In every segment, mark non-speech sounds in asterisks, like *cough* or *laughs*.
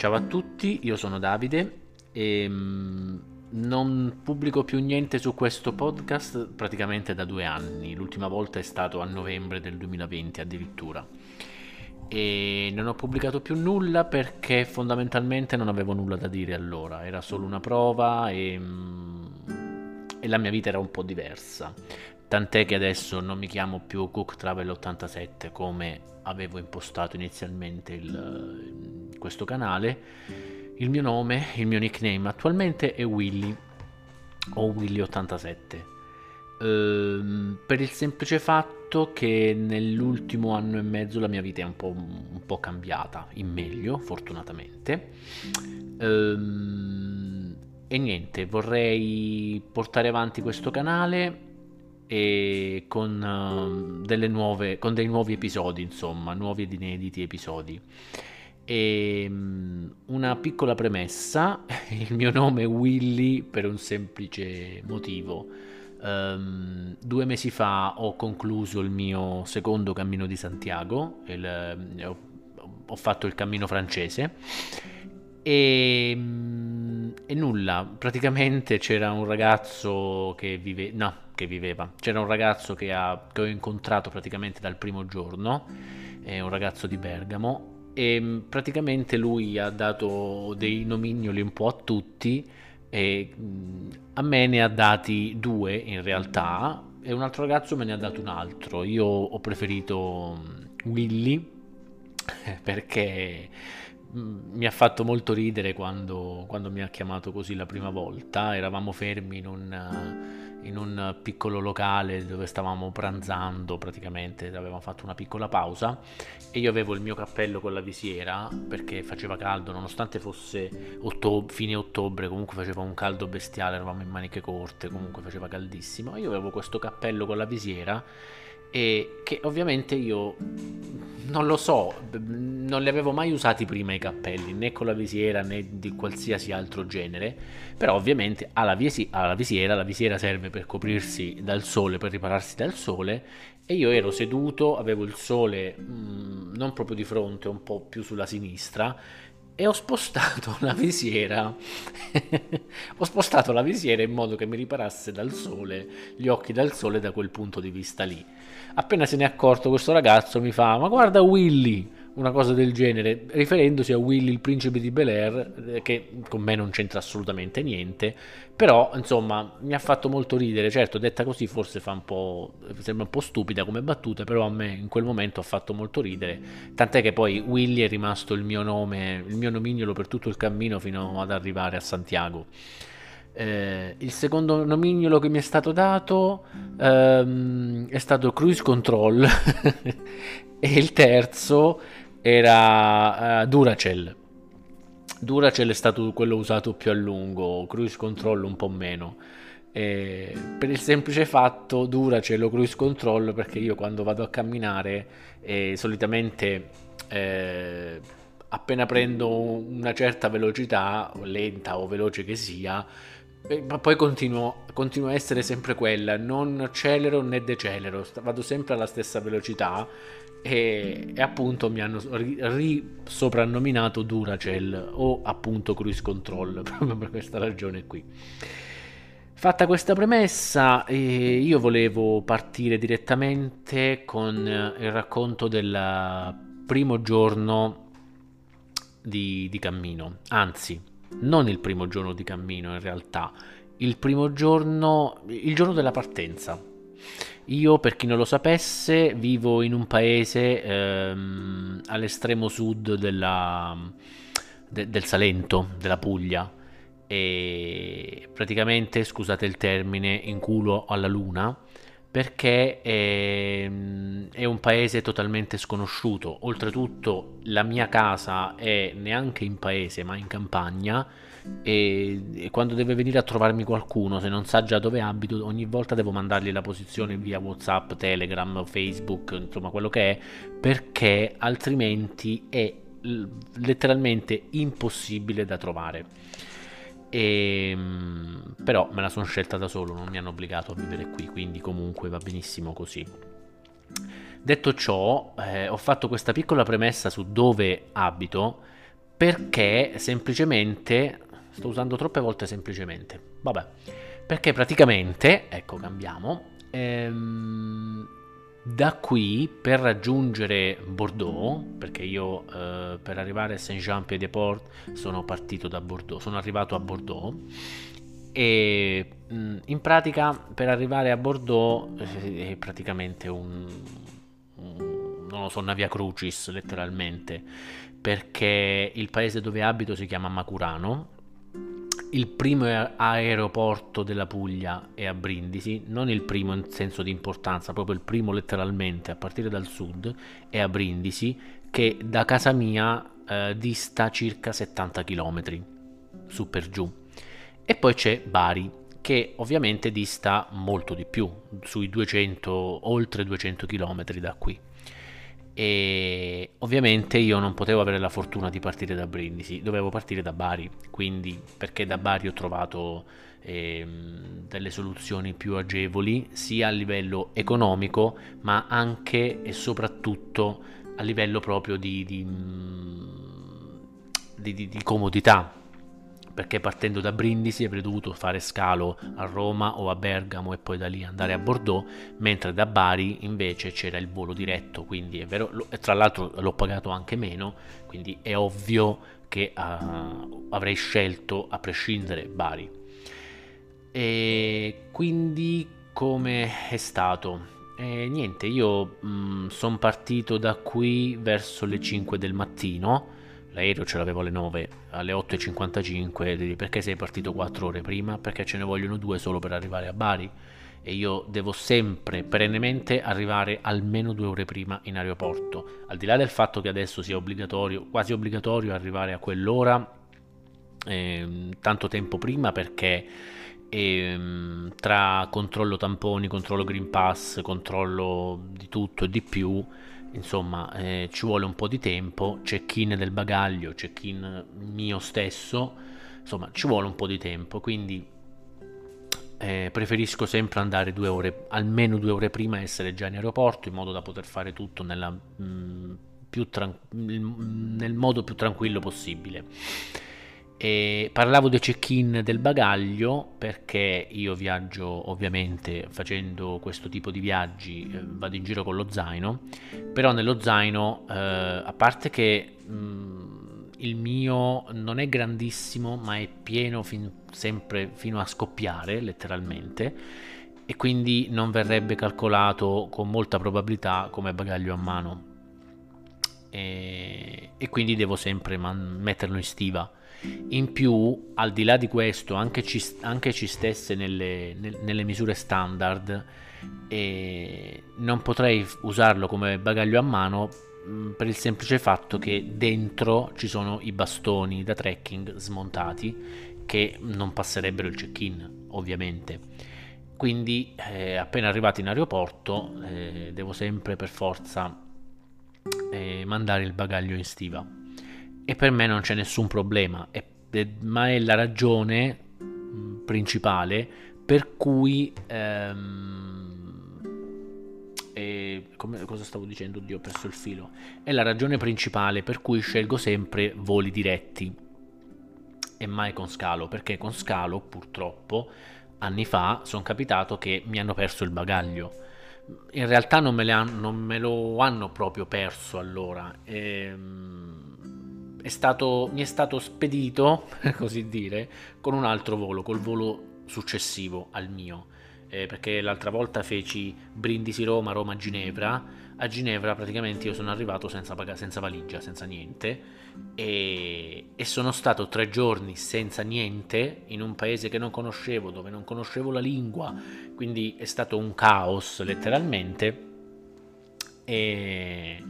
Ciao a tutti, io sono Davide e mm, non pubblico più niente su questo podcast praticamente da due anni. L'ultima volta è stato a novembre del 2020 addirittura. E non ho pubblicato più nulla perché fondamentalmente non avevo nulla da dire allora. Era solo una prova e, mm, e la mia vita era un po' diversa. Tant'è che adesso non mi chiamo più Cook Travel 87 come avevo impostato inizialmente il, questo canale. Il mio nome, il mio nickname attualmente è Willy o Willy87. Ehm, per il semplice fatto che nell'ultimo anno e mezzo la mia vita è un po', un po cambiata, in meglio, fortunatamente. Ehm, e niente, vorrei portare avanti questo canale e con, delle nuove, con dei nuovi episodi, insomma, nuovi ed inediti episodi. E um, una piccola premessa, *laughs* il mio nome è Willy per un semplice motivo. Um, due mesi fa ho concluso il mio secondo cammino di Santiago, il, eh, ho, ho fatto il cammino francese. E, e, nulla, praticamente c'era un ragazzo che vive, no, che viveva, c'era un ragazzo che, ha, che ho incontrato praticamente dal primo giorno, è un ragazzo di Bergamo e praticamente lui ha dato dei nomignoli un po' a tutti e a me ne ha dati due in realtà e un altro ragazzo me ne ha dato un altro. Io ho preferito Willy *laughs* perché mi ha fatto molto ridere quando, quando, mi ha chiamato così la prima volta. Eravamo fermi in un, in un, piccolo locale dove stavamo pranzando praticamente, avevamo fatto una piccola pausa e io avevo il mio cappello con la visiera perché faceva caldo, nonostante fosse ottob- fine ottobre, comunque faceva un caldo bestiale, eravamo in maniche corte, comunque faceva caldissimo. Io avevo questo cappello con la visiera e che ovviamente io non lo so, non li avevo mai usati prima i cappelli, né con la visiera né di qualsiasi altro genere, però ovviamente alla, visi- alla visiera, la visiera serve per coprirsi dal sole, per ripararsi dal sole e io ero seduto, avevo il sole mh, mm, non proprio di fronte, un po' più sulla sinistra e ho spostato la visiera *laughs* ho spostato la visiera in modo che mi riparasse dal sole gli occhi dal sole da quel punto di vista lì appena se ne è accorto questo ragazzo mi fa ma guarda Willy una cosa del genere, riferendosi a Willy il principe di Bel Air, eh, che con me non c'entra assolutamente niente, però insomma mi ha fatto molto ridere, certo detta così forse fa un po', sembra un po' stupida come battuta, però a me in quel momento ha fatto molto ridere, tant'è che poi Willy è rimasto il mio nome, il mio nomignolo per tutto il cammino fino ad arrivare a Santiago. Eh, il secondo nomignolo che mi è stato dato ehm, è stato Cruise Control *laughs* e il terzo era uh, Duracell. Duracell è stato quello usato più a lungo, Cruise Control un po' meno. E per il semplice fatto Duracell o Cruise Control perché io quando vado a camminare eh, solitamente eh, appena prendo una certa velocità, lenta o veloce che sia, ma poi continuo, continuo, a essere sempre quella, non accelero né decelero, vado sempre alla stessa velocità e, e appunto mi hanno risoprannominato Duracell o appunto Cruise Control *laughs* proprio per questa ragione qui. Fatta questa premessa, eh, io volevo partire direttamente con il racconto del primo giorno di, di cammino, anzi, non il primo giorno di cammino in realtà, il primo giorno, il giorno della partenza. Io, per chi non lo sapesse, vivo in un paese ehm, all'estremo sud della, de, del Salento, della Puglia, e praticamente, scusate il termine, in culo alla luna, perché è, è, un paese totalmente sconosciuto. Oltretutto la mia casa è neanche in paese ma in campagna e, e, quando deve venire a trovarmi qualcuno, se non sa già dove abito, ogni volta devo mandargli la posizione via WhatsApp, Telegram, Facebook, insomma quello che è, perché altrimenti è letteralmente impossibile da trovare. E, ehm, però me la sono scelta da solo, non mi hanno obbligato a vivere qui, quindi comunque va benissimo così. Detto ciò, eh, ho fatto questa piccola premessa su dove abito perché semplicemente sto usando troppe volte semplicemente vabbè perché praticamente ecco cambiamo ehm, da qui per raggiungere Bordeaux perché io eh, per arrivare a Saint-Jean-Pied-de-Port sono partito da Bordeaux sono arrivato a Bordeaux. E in pratica per arrivare a Bordeaux eh, è praticamente un, un non lo so, una via crucis letteralmente perché il paese dove abito si chiama Macurano il primo aeroporto della Puglia è a Brindisi, non il primo in senso di importanza, proprio il primo letteralmente a partire dal sud è a Brindisi che da casa mia eh, dista circa 70 km su per giù. E poi c'è Bari, che ovviamente dista molto di più, sui 200, oltre 200 km da qui. E ovviamente io non potevo avere la fortuna di partire da Brindisi, dovevo partire da Bari, quindi perché da Bari ho trovato eh, delle soluzioni più agevoli sia a livello economico ma anche e soprattutto a livello proprio di, di, di, di comodità perché partendo da Brindisi avrei dovuto fare scalo a Roma o a Bergamo e poi da lì andare a Bordeaux, mentre da Bari invece c'era il volo diretto, quindi è vero, tra l'altro l'ho pagato anche meno, quindi è ovvio che uh, avrei scelto a prescindere Bari. E quindi come è stato? E niente, io mm, sono partito da qui verso le 5 del mattino l'aereo ce l'avevo alle 9, alle 8.55, perché sei partito 4 ore prima? Perché ce ne vogliono due solo per arrivare a Bari e io devo sempre, perennemente, arrivare almeno due ore prima in aeroporto. Al di là del fatto che adesso sia obbligatorio, quasi obbligatorio arrivare a quell'ora, eh, tanto tempo prima perché eh, tra controllo tamponi, controllo Green Pass, controllo di tutto e di più, insomma eh, ci vuole un po' di tempo, check-in del bagaglio, check-in mio stesso, insomma ci vuole un po' di tempo, quindi eh, preferisco sempre andare due ore, almeno due ore prima essere già in aeroporto in modo da poter fare tutto nella, mh, mm, tran- nel modo più tranquillo possibile. E parlavo dei check-in del bagaglio perché io viaggio ovviamente facendo questo tipo di viaggi, eh, vado in giro con lo zaino, però nello zaino, eh, a parte che mh, mm, il mio non è grandissimo ma è pieno fin, sempre fino a scoppiare letteralmente e quindi non verrebbe calcolato con molta probabilità come bagaglio a mano. E, e quindi devo sempre man- metterlo in stiva in più, al di là di questo, anche ci, anche ci stesse nelle, nelle, misure standard, e non potrei usarlo come bagaglio a mano mm, per il semplice fatto che dentro ci sono i bastoni da trekking smontati che non passerebbero il check-in, ovviamente. Quindi, eh, appena arrivato in aeroporto, eh, devo sempre per forza eh, mandare il bagaglio in stiva e per me non c'è nessun problema, è, è, ma è la ragione mm, principale per cui... Ehm, e come, cosa stavo dicendo? Oddio, ho perso il filo. È la ragione principale per cui scelgo sempre voli diretti e mai con scalo, perché con scalo purtroppo anni fa sono capitato che mi hanno perso il bagaglio. In realtà non me, hanno, non me lo hanno proprio perso allora. Ehm è stato, mi è stato spedito, per così dire, con un altro volo, col volo successivo al mio. Eh, perché l'altra volta feci Brindisi-Roma, Roma-Ginevra. A Ginevra praticamente io sono arrivato senza, pag- senza valigia, senza niente. E, e sono stato tre giorni senza niente in un paese che non conoscevo, dove non conoscevo la lingua. Quindi è stato un caos letteralmente. E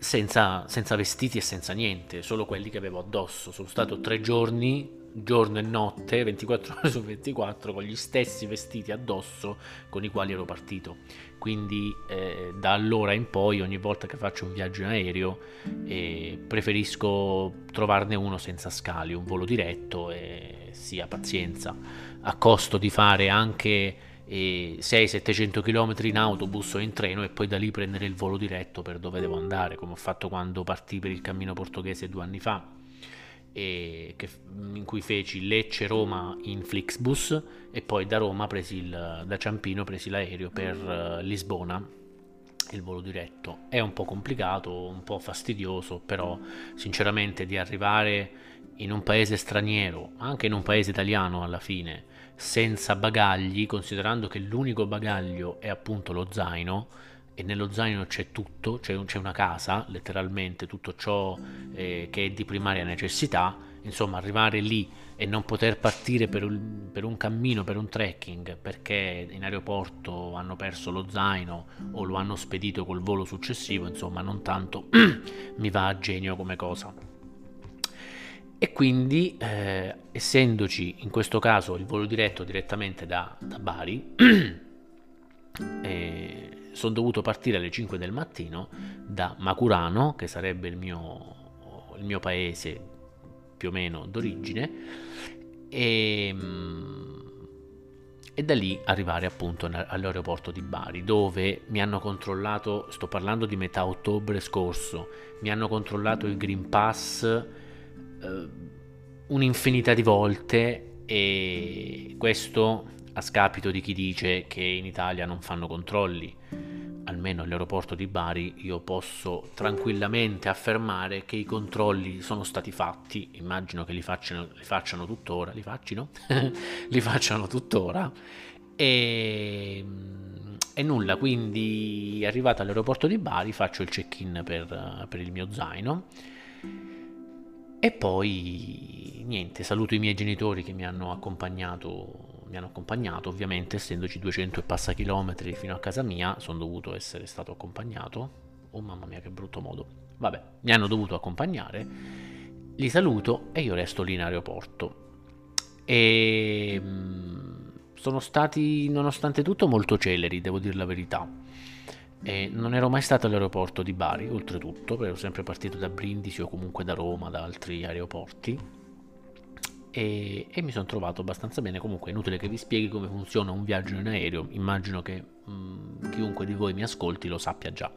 senza, senza, vestiti e senza niente, solo quelli che avevo addosso. Sono stato tre giorni, giorno e notte, 24 *laughs* ore su 24, con gli stessi vestiti addosso con i quali ero partito. Quindi eh, da allora in poi, ogni volta che faccio un viaggio in aereo, eh, preferisco trovarne uno senza scali, un volo diretto e sia pazienza, a costo di fare anche 600-700 km in autobus o in treno e poi da lì prendere il volo diretto per dove devo andare, come ho fatto quando partì per il cammino portoghese due anni fa, che, in cui feci Lecce-Roma in Flixbus e poi da Roma presi il, da Ciampino presi l'aereo per uh, Lisbona il volo diretto. È un po' complicato, un po' fastidioso, però sinceramente di arrivare in un paese straniero, anche in un paese italiano alla fine, senza bagagli, considerando che l'unico bagaglio è appunto lo zaino, e nello zaino c'è tutto, c'è, c'è una casa, letteralmente tutto ciò eh, che è di primaria necessità, insomma arrivare lì e non poter partire per un, per un, cammino, per un trekking, perché in aeroporto hanno perso lo zaino o lo hanno spedito col volo successivo, insomma non tanto *clears throat* mi va a genio come cosa. E quindi, eh, essendoci in questo caso il volo diretto direttamente da, da Bari, *clears throat* eh, sono dovuto partire alle 5 del mattino da Macurano, che sarebbe il mio, il mio paese più o meno d'origine, e, mm, e da lì arrivare appunto all'aeroporto di Bari, dove mi hanno controllato, sto parlando di metà ottobre scorso, mi hanno controllato il Green Pass un'infinità di volte e questo a scapito di chi dice che in Italia non fanno controlli. Almeno all'aeroporto di Bari io posso tranquillamente affermare che i controlli sono stati fatti, immagino che li facciano, li facciano tuttora, li faccino? *laughs* li facciano tuttora e, e, nulla, quindi arrivato all'aeroporto di Bari faccio il check-in per, per il mio zaino e poi niente, saluto i miei genitori che mi hanno accompagnato, mi hanno accompagnato ovviamente essendoci 200 e passa chilometri fino a casa mia, sono dovuto essere stato accompagnato. Oh mamma mia che brutto modo. Vabbè, mi hanno dovuto accompagnare, li saluto e io resto lì in aeroporto. E mm, sono stati, nonostante tutto, molto celeri, devo dire la verità e non ero mai stato all'aeroporto di Bari, oltretutto, ero sempre partito da Brindisi o comunque da Roma, da altri aeroporti. E, e mi sono trovato abbastanza bene. Comunque è inutile che vi spieghi come funziona un viaggio in aereo, immagino che mh, mm, chiunque di voi mi ascolti lo sappia già.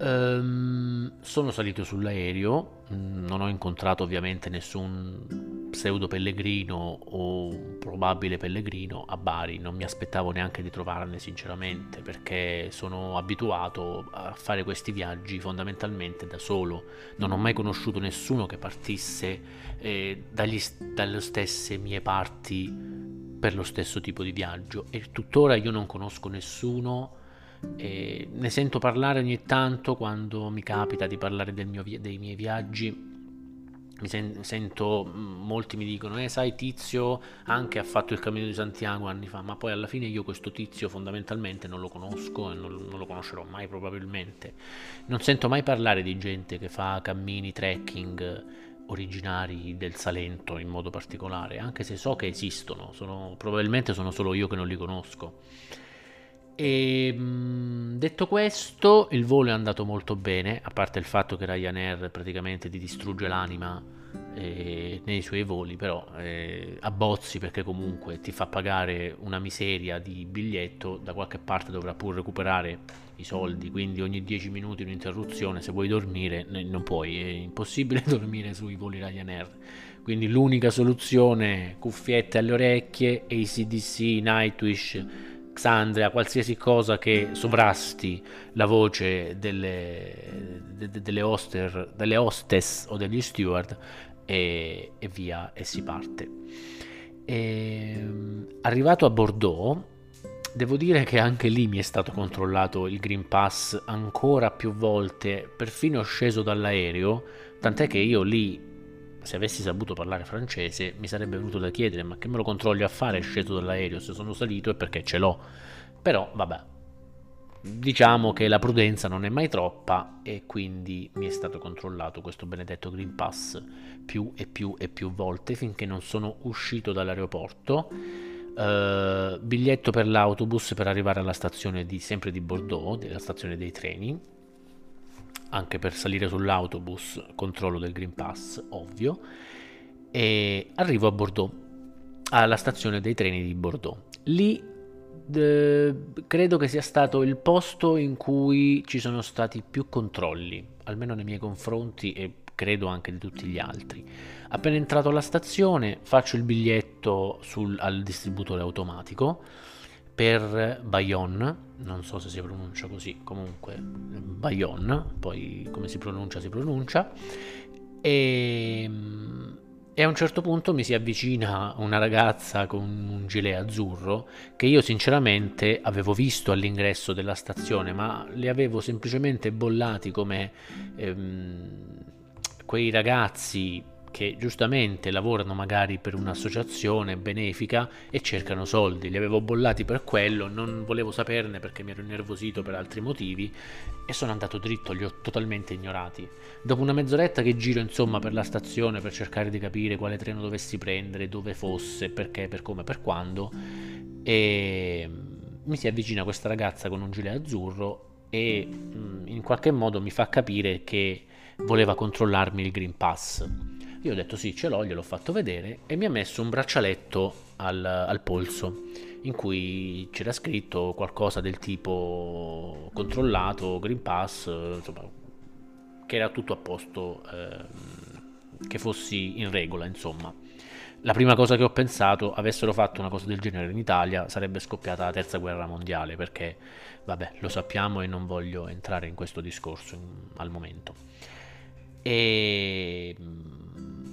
Um, sono salito sull'aereo, mm, non ho incontrato ovviamente nessun pseudo pellegrino o probabile pellegrino a Bari, non mi aspettavo neanche di trovarne sinceramente perché sono abituato a fare questi viaggi fondamentalmente da solo, non ho mai conosciuto nessuno che partisse eh, dagli, dalle stesse mie parti per lo stesso tipo di viaggio. E tuttora io non conosco nessuno e ne sento parlare ogni tanto quando mi capita di parlare mio, dei miei viaggi. Mi sen- sento, molti mi dicono, eh sai Tizio anche ha fatto il cammino di Santiago anni fa, ma poi alla fine io questo Tizio fondamentalmente non lo conosco e non, non lo conoscerò mai probabilmente. Non sento mai parlare di gente che fa cammini, trekking originari del Salento in modo particolare, anche se so che esistono, sono, probabilmente sono solo io che non li conosco. E ehm, detto questo, il volo è andato molto bene, a parte il fatto che Ryanair praticamente ti distrugge l'anima eh, nei suoi voli, però eh, abbozzi perché comunque ti fa pagare una miseria di biglietto, da qualche parte dovrà pur recuperare i soldi, quindi ogni 10 minuti un'interruzione, se vuoi dormire non puoi, è impossibile *laughs* dormire sui voli Ryanair. Quindi l'unica soluzione, cuffiette alle orecchie, ACDC, Nightwish Xandria, qualsiasi cosa che sovrasti la voce delle, de, de, delle, hoster, delle hostess o degli steward e, e via e si parte. E, ehm, arrivato a Bordeaux, devo dire che anche lì mi è stato controllato il Green Pass ancora più volte, perfino sceso dall'aereo, tant'è che io lì se avessi saputo parlare francese mi sarebbe venuto da chiedere ma che me lo controlli a fare sceso dall'aereo se sono salito e perché ce l'ho. Però vabbè, diciamo che la prudenza non è mai troppa e quindi mi è stato controllato questo benedetto Green Pass più e più e più volte finché non sono uscito dall'aeroporto. Uh, biglietto per l'autobus per arrivare alla stazione di, sempre di Bordeaux, della stazione dei treni anche per salire sull'autobus, controllo del Green Pass, ovvio, e arrivo a Bordeaux, alla stazione dei treni di Bordeaux. Lì eh, credo che sia stato il posto in cui ci sono stati più controlli, almeno nei miei confronti e credo anche di tutti gli altri. Appena entrato alla stazione faccio il biglietto sul, al distributore automatico per Bayonne, non so se si pronuncia così, comunque Bayonne, poi come si pronuncia si pronuncia, e, e, a un certo punto mi si avvicina una ragazza con un gilet azzurro che io sinceramente avevo visto all'ingresso della stazione, ma li avevo semplicemente bollati come ehm, quei ragazzi che giustamente lavorano magari per un'associazione benefica e cercano soldi. Li avevo bollati per quello, non volevo saperne perché mi ero innervosito per altri motivi e sono andato dritto, li ho totalmente ignorati. Dopo una mezz'oretta che giro insomma per la stazione per cercare di capire quale treno dovessi prendere, dove fosse, perché, per come, per quando, e mi si avvicina questa ragazza con un gilet azzurro e mm, in qualche modo mi fa capire che voleva controllarmi il Green Pass io ho detto sì, ce l'ho, gliel'ho fatto vedere e mi ha messo un braccialetto al, al polso in cui c'era scritto qualcosa del tipo controllato, Green Pass, insomma, che era tutto a posto, eh, che fossi in regola, insomma. La prima cosa che ho pensato, avessero fatto una cosa del genere in Italia, sarebbe scoppiata la terza guerra mondiale, perché, vabbè, lo sappiamo e non voglio entrare in questo discorso in, al momento. E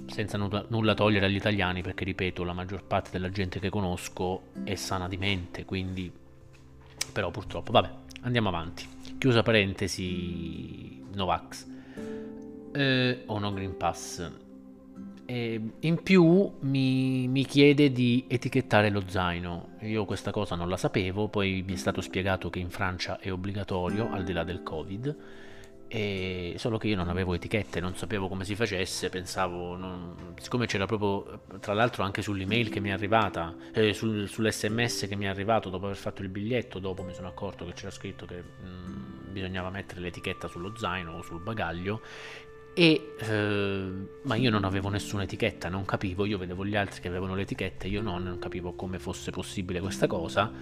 senza nulla, togliere agli italiani, perché ripeto, la maggior parte della gente che conosco è sana di mente, quindi però purtroppo, vabbè, andiamo avanti. Chiusa parentesi, Novax eh, o no Green Pass. E in più mi, mi, chiede di etichettare lo zaino. Io questa cosa non la sapevo, poi mi è stato spiegato che in Francia è obbligatorio, al di là del Covid e solo che io non avevo etichette, non sapevo come si facesse, pensavo, non... siccome c'era proprio, tra l'altro anche sull'email che mi è arrivata, eh, sul, sull'sms che mi è arrivato dopo aver fatto il biglietto, dopo mi sono accorto che c'era scritto che mh, mm, bisognava mettere l'etichetta sullo zaino o sul bagaglio, e, eh, ma io non avevo nessuna etichetta, non capivo, io vedevo gli altri che avevano l'etichetta, io non, non capivo come fosse possibile questa cosa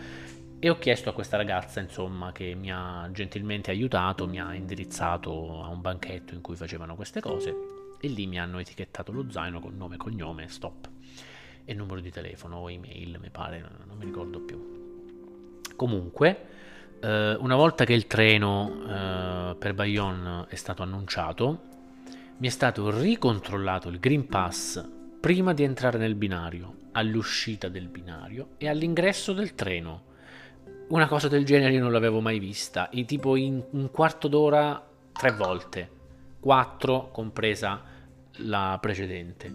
e ho chiesto a questa ragazza, insomma, che mi ha gentilmente aiutato, mi ha indirizzato a un banchetto in cui facevano queste cose e lì mi hanno etichettato lo zaino con nome, cognome, stop e numero di telefono o email, mi pare, non mi ricordo più. Comunque, eh, una volta che il treno eh, per Bayonne è stato annunciato, mi è stato ricontrollato il Green Pass prima di entrare nel binario, all'uscita del binario e all'ingresso del treno una cosa del genere io non l'avevo mai vista. E tipo in un quarto d'ora, tre volte. Quattro, compresa la precedente.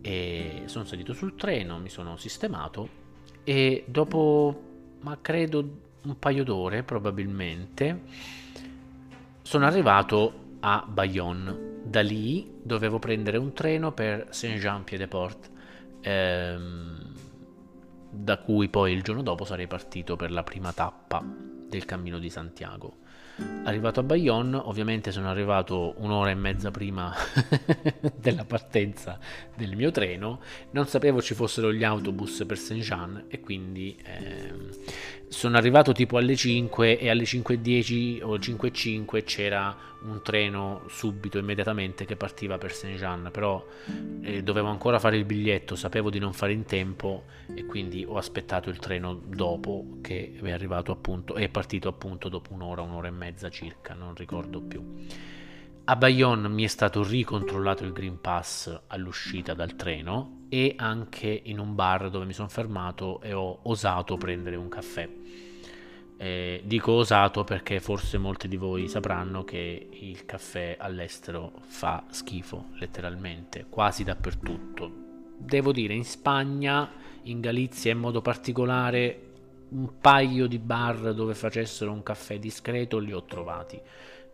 E sono salito sul treno, mi sono sistemato e dopo, ma credo un paio d'ore probabilmente, sono arrivato a Bayonne. Da lì dovevo prendere un treno per Saint-Jean-Pied-de-Port. Ehm, da cui poi il giorno dopo sarei partito per la prima tappa del Cammino di Santiago. Arrivato a Bayonne, ovviamente sono arrivato un'ora e mezza prima *laughs* della partenza del mio treno, non sapevo ci fossero gli autobus per Saint-Jean e quindi eh, sono arrivato tipo alle 5 e alle 5.10 o 5.05 c'era un treno subito, immediatamente che partiva per Saint-Jean, però eh, dovevo ancora fare il biglietto, sapevo di non fare in tempo e quindi ho aspettato il treno dopo che è arrivato appunto, è partito appunto dopo un'ora, un'ora e mezza circa, non ricordo più. A Bayonne mi è stato ricontrollato il Green Pass all'uscita dal treno e anche in un bar dove mi sono fermato e ho osato prendere un caffè. Eh, dico osato perché forse molti di voi sapranno che il caffè all'estero fa schifo, letteralmente, quasi dappertutto. Devo dire, in Spagna, in Galizia in modo particolare, un paio di bar dove facessero un caffè discreto li ho trovati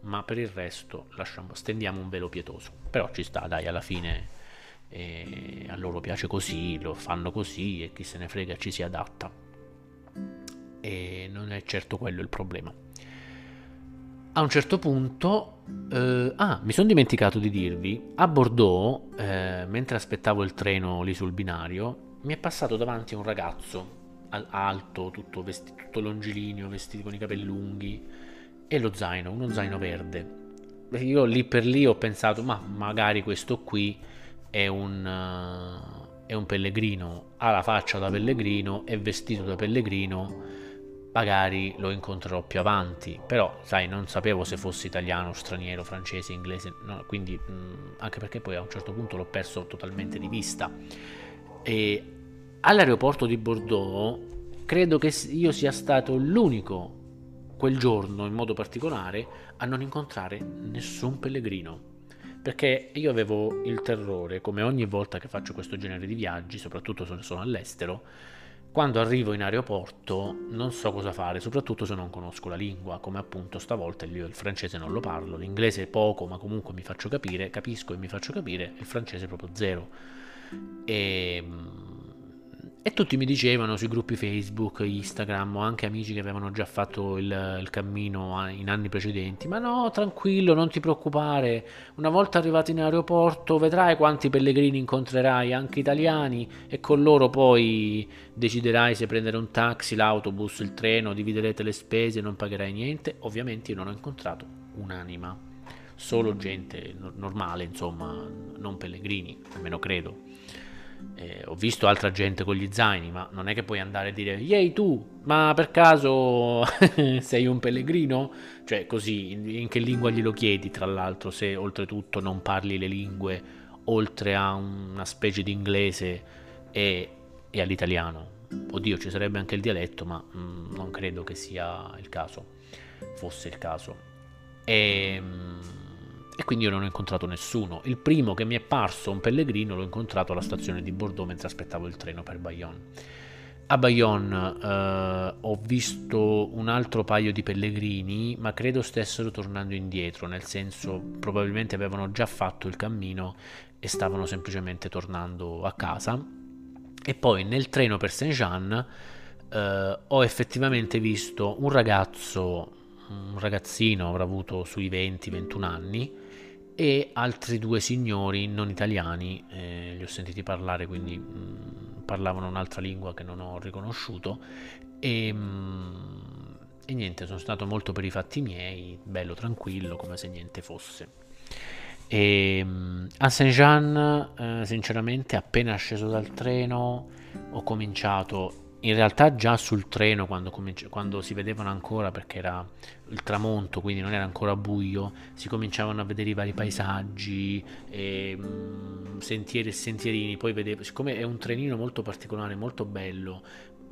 ma per il resto lasciamo, stendiamo un velo pietoso. Però ci sta, dai, alla fine eh, a loro piace così, lo fanno così e chi se ne frega ci si adatta. E non è certo quello il problema. A un certo punto, eh, ah, mi sono dimenticato di dirvi, a Bordeaux, eh, mentre aspettavo il treno lì sul binario, mi è passato davanti un ragazzo alto, tutto, vestito, tutto longilineo, vestito con i capelli lunghi e lo zaino, uno zaino verde. Io lì per lì ho pensato, ma magari questo qui è un, uh, è un pellegrino, ha la faccia da pellegrino, è vestito da pellegrino, magari lo incontrerò più avanti. Però, sai, non sapevo se fosse italiano, straniero, francese, inglese, no, quindi mh, mm, anche perché poi a un certo punto l'ho perso totalmente di vista. E all'aeroporto di Bordeaux credo che io sia stato l'unico quel giorno in modo particolare a non incontrare nessun pellegrino. Perché io avevo il terrore, come ogni volta che faccio questo genere di viaggi, soprattutto se sono all'estero, quando arrivo in aeroporto non so cosa fare, soprattutto se non conosco la lingua, come appunto stavolta io il francese non lo parlo, l'inglese poco, ma comunque mi faccio capire, capisco e mi faccio capire, il francese proprio zero. E ehm, e tutti mi dicevano sui gruppi Facebook, Instagram o anche amici che avevano già fatto il, il, cammino in anni precedenti: Ma no, tranquillo, non ti preoccupare. Una volta arrivato in aeroporto, vedrai quanti pellegrini incontrerai, anche italiani, e con loro poi deciderai se prendere un taxi, l'autobus, il treno, dividerete le spese, non pagherai niente. Ovviamente io non ho incontrato un'anima, solo gente normale, insomma, non pellegrini, almeno credo. Eh, ho visto altra gente con gli zaini, ma non è che puoi andare a dire Ehi tu, ma per caso *laughs* sei un pellegrino? Cioè così, in, che lingua glielo chiedi tra l'altro se oltretutto non parli le lingue oltre a una specie di inglese e, e all'italiano? Oddio, ci sarebbe anche il dialetto, ma mh, mm, non credo che sia il caso, fosse il caso. E... Mh, mm, e quindi io non ho incontrato nessuno. Il primo che mi è parso un pellegrino l'ho incontrato alla stazione di Bordeaux mentre aspettavo il treno per Bayonne. A Bayonne eh, ho visto un altro paio di pellegrini, ma credo stessero tornando indietro, nel senso probabilmente avevano già fatto il cammino e stavano semplicemente tornando a casa. E poi nel treno per Saint-Jean eh, ho effettivamente visto un ragazzo, un ragazzino, avrà avuto sui 20-21 anni, e altri due signori non italiani, eh, li ho sentiti parlare, quindi mh, mm, parlavano un'altra lingua che non ho riconosciuto e, mh, mm, e, niente, sono stato molto per i fatti miei, bello tranquillo, come se niente fosse. E, mm, a Saint-Jean, eh, sinceramente, appena sceso dal treno, ho cominciato in realtà già sul treno quando, cominci- quando, si vedevano ancora perché era il tramonto quindi non era ancora buio si cominciavano a vedere i vari paesaggi e, mh, mm, sentieri e sentierini poi vedevo siccome è un trenino molto particolare molto bello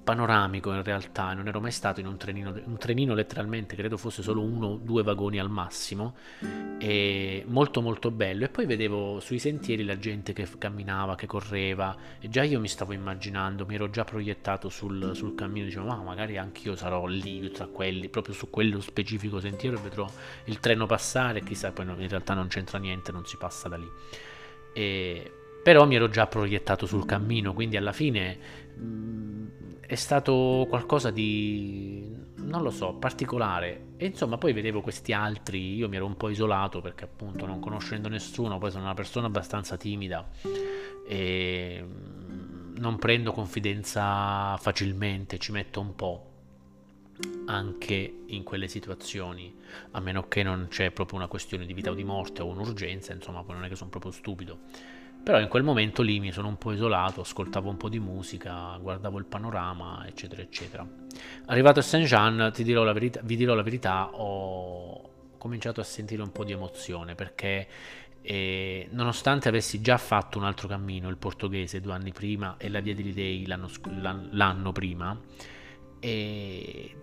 panoramico in realtà, non ero mai stato in un trenino, un trenino letteralmente, credo fosse solo uno o due vagoni al massimo, e molto molto bello. E poi vedevo sui sentieri la gente che camminava, che correva, e già io mi stavo immaginando, mi ero già proiettato sul, sul cammino, dicevo, ma magari anch'io sarò lì tra quelli, proprio su quello specifico sentiero e vedrò il treno passare, chissà, poi in realtà non c'entra niente, non si passa da lì. E, però mi ero già proiettato sul cammino, quindi alla fine è stato qualcosa di, non lo so, particolare. E insomma, poi vedevo questi altri, io mi ero un po' isolato perché appunto non conoscendo nessuno, poi sono una persona abbastanza timida e mm, non prendo confidenza facilmente, ci metto un po' anche in quelle situazioni, a meno che non c'è proprio una questione di vita o di morte o un'urgenza, insomma, poi non è che sono proprio stupido. Però in quel momento lì mi sono un po' isolato, ascoltavo un po' di musica, guardavo il panorama, eccetera, eccetera. Arrivato a Saint-Jean, ti dirò verità, vi dirò la verità, ho cominciato a sentire un po' di emozione perché eh, nonostante avessi già fatto un altro cammino, il portoghese, due anni prima e la Via dei Dei l'anno, l'anno prima, e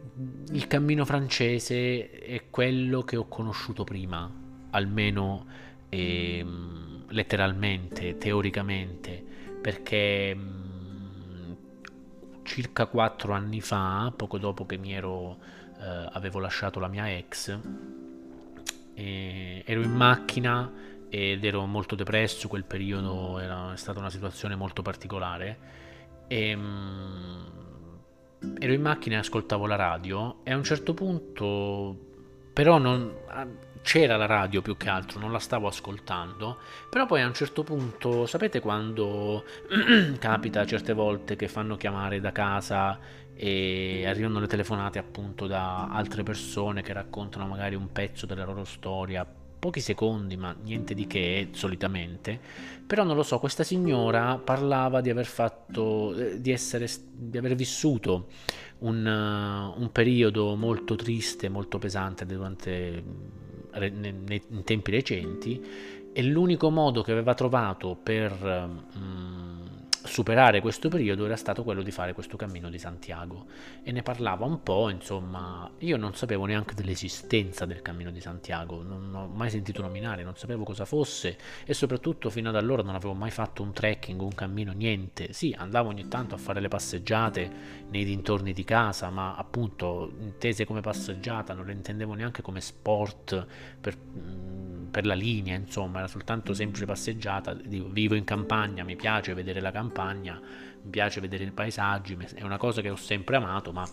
il cammino francese è quello che ho conosciuto prima, almeno... Eh, letteralmente, teoricamente, perché mm, circa quattro anni fa, poco dopo che mi ero, eh, avevo lasciato la mia ex, ero in macchina ed ero molto depresso, quel periodo era è stata una situazione molto particolare e mh, ero in macchina e ascoltavo la radio e a un certo punto però non, c'era la radio più che altro, non la stavo ascoltando, però poi a un certo punto, sapete quando *clears throat* capita certe volte che fanno chiamare da casa e arrivano le telefonate appunto da altre persone che raccontano magari un pezzo della loro storia, pochi secondi, ma niente di che solitamente. Però non lo so, questa signora parlava di aver fatto, eh, di essere, di aver vissuto un, uh, un periodo molto triste, molto pesante durante, in tempi recenti e l'unico modo che aveva trovato per um, superare questo periodo era stato quello di fare questo cammino di Santiago e ne parlava un po', insomma, io non sapevo neanche dell'esistenza del cammino di Santiago, non ho mai sentito nominare, non sapevo cosa fosse e soprattutto fino ad allora non avevo mai fatto un trekking, un cammino, niente. Sì, andavo ogni tanto a fare le passeggiate nei dintorni di casa, ma appunto intese come passeggiata non le intendevo neanche come sport per, mm, per la linea, insomma, era soltanto semplice passeggiata, vivo in campagna, mi piace vedere la campagna campagna, mi piace vedere i paesaggi, è una cosa che ho sempre amato, ma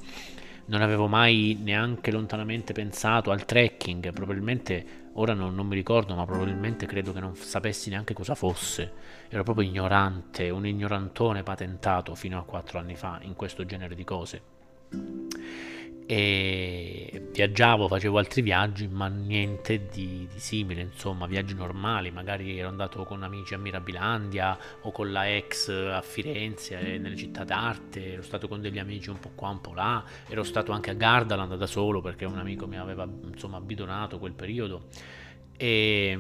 non avevo mai neanche lontanamente pensato al trekking, probabilmente ora non, non, mi ricordo, ma probabilmente credo che non sapessi neanche cosa fosse. Ero proprio ignorante, un ignorantone patentato fino a quattro anni fa in questo genere di cose e viaggiavo, facevo altri viaggi, ma niente di, di, simile, insomma, viaggi normali, magari ero andato con amici a Mirabilandia o con la ex a Firenze, eh, nelle città d'arte, ero stato con degli amici un po' qua, un po' là, ero stato anche a Gardaland da solo perché un amico mi aveva insomma bidonato quel periodo. E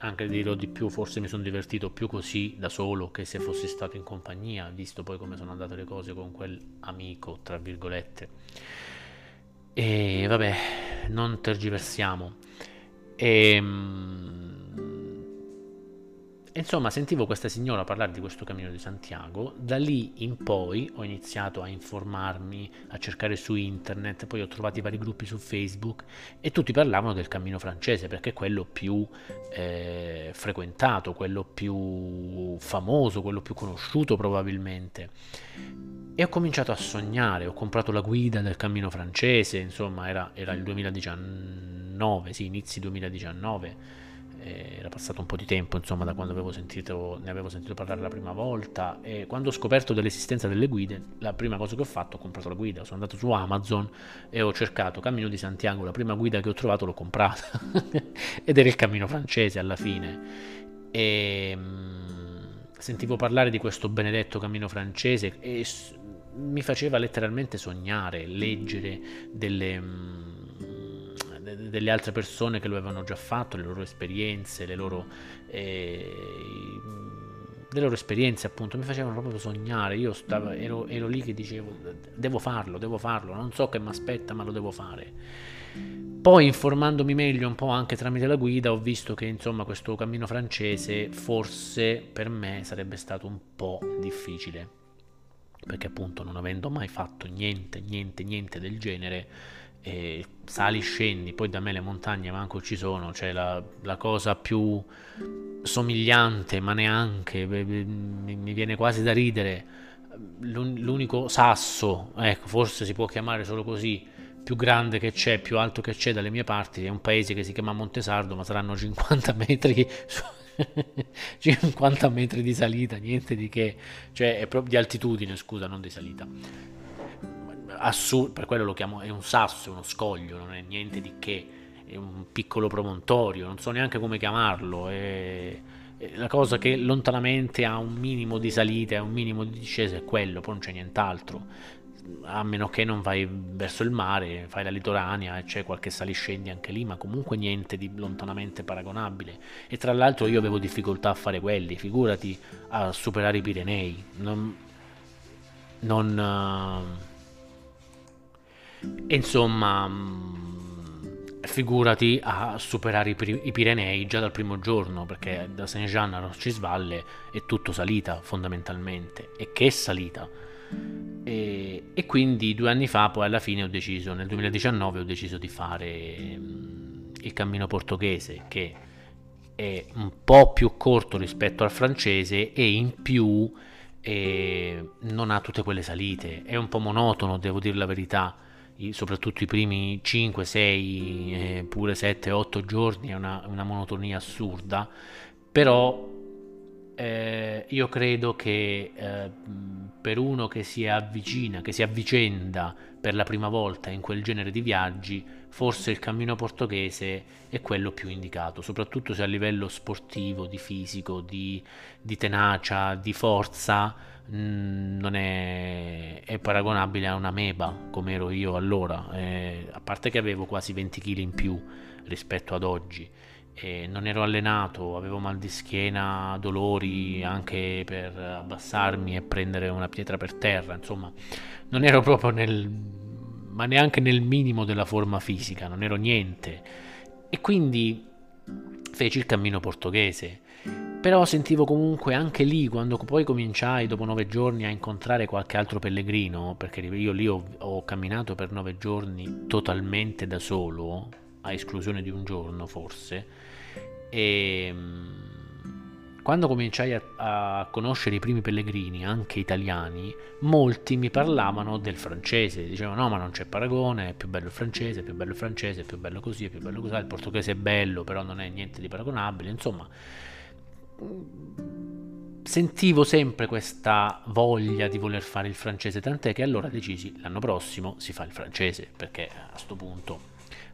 anche dirò di più, forse mi sono divertito più così da solo che se fossi stato in compagnia, visto poi come sono andate le cose con quel amico, tra virgolette. E vabbè, non tergiversiamo. E, ehm, insomma, sentivo questa signora parlare di questo cammino di Santiago. Da lì in poi ho iniziato a informarmi, a cercare su internet, poi ho trovato i vari gruppi su Facebook e tutti parlavano del cammino francese perché è quello più eh, frequentato, quello più famoso, quello più conosciuto probabilmente. E ho cominciato a sognare, ho comprato la guida del cammino francese, insomma era, era il 2019, sì, inizi 2019, eh, era passato un po' di tempo insomma da quando avevo sentito, ne avevo sentito parlare la prima volta e quando ho scoperto dell'esistenza delle guide, la prima cosa che ho fatto ho comprato la guida, sono andato su Amazon e ho cercato Cammino di Santiago, la prima guida che ho trovato l'ho comprata *laughs* ed era il cammino francese alla fine. E mm, sentivo parlare di questo benedetto cammino francese e mi faceva letteralmente sognare, leggere delle, mm, delle altre persone che lo avevano già fatto, le loro esperienze, le loro, eh, le loro esperienze appunto mi facevano proprio sognare. Io stavo, ero, ero lì che dicevo devo farlo, devo farlo, non so che mi aspetta ma lo devo fare. Poi informandomi meglio un po' anche tramite la guida ho visto che insomma questo cammino francese forse per me sarebbe stato un po' difficile perché appunto non avendo mai fatto niente, niente, niente del genere, eh, sali, scendi, poi da me le montagne manco ci sono, cioè la, la cosa più somigliante, ma neanche, mi viene quasi da ridere, l'unico sasso, ecco, forse si può chiamare solo così, più grande che c'è, più alto che c'è dalle mie parti, è un paese che si chiama Montesardo, ma saranno 50 metri *laughs* 50 metri di salita, niente di che, cioè è proprio di altitudine, scusa, non di salita. Assur- per quello lo chiamo, è un sasso, uno scoglio, non è niente di che, è un piccolo promontorio, non so neanche come chiamarlo, è, è la cosa che lontanamente ha un minimo di salita un minimo di discesa è quello, poi non c'è nient'altro a meno che non vai verso il mare, fai la litoranea e c'è qualche saliscendi anche lì, ma comunque niente di lontanamente paragonabile. E tra l'altro io avevo difficoltà a fare quelli, figurati a superare i Pirenei. Non... non uh, insomma, figurati a superare i, Pirenei già dal primo giorno, perché da Saint-Jean a Roccisvalle è tutto salita fondamentalmente. E che salita! E, e, quindi due anni fa poi alla fine ho deciso, nel 2019 ho deciso di fare um, il cammino portoghese che è un po' più corto rispetto al francese e in più eh, non ha tutte quelle salite, è un po' monotono devo dire la verità soprattutto i primi 5, 6, eh, pure 7, 8 giorni è una, una monotonia assurda, però eh, io credo che eh, per uno che si avvicina, che si avvicenda per la prima volta in quel genere di viaggi, forse il cammino portoghese è quello più indicato, soprattutto se a livello sportivo, di fisico, di, di tenacia, di forza, mm, non è, è, paragonabile a una meba come ero io allora, eh, a parte che avevo quasi 20 kg in più rispetto ad oggi e non ero allenato, avevo mal di schiena, dolori anche per abbassarmi e prendere una pietra per terra, insomma, non ero proprio nel ma neanche nel minimo della forma fisica, non ero niente. E quindi feci il cammino portoghese. Però sentivo comunque anche lì, quando poi cominciai dopo nove giorni a incontrare qualche altro pellegrino, perché io lì ho, ho camminato per nove giorni totalmente da solo, a esclusione di un giorno forse, e mm, quando cominciai a, a, conoscere i primi pellegrini, anche italiani, molti mi parlavano del francese, dicevano no ma non c'è paragone, è più bello il francese, è più bello il francese, è più bello così, è più bello così, il portoghese è bello però non è niente di paragonabile, insomma sentivo sempre questa voglia di voler fare il francese, tant'è che allora decisi l'anno prossimo si fa il francese, perché a questo punto,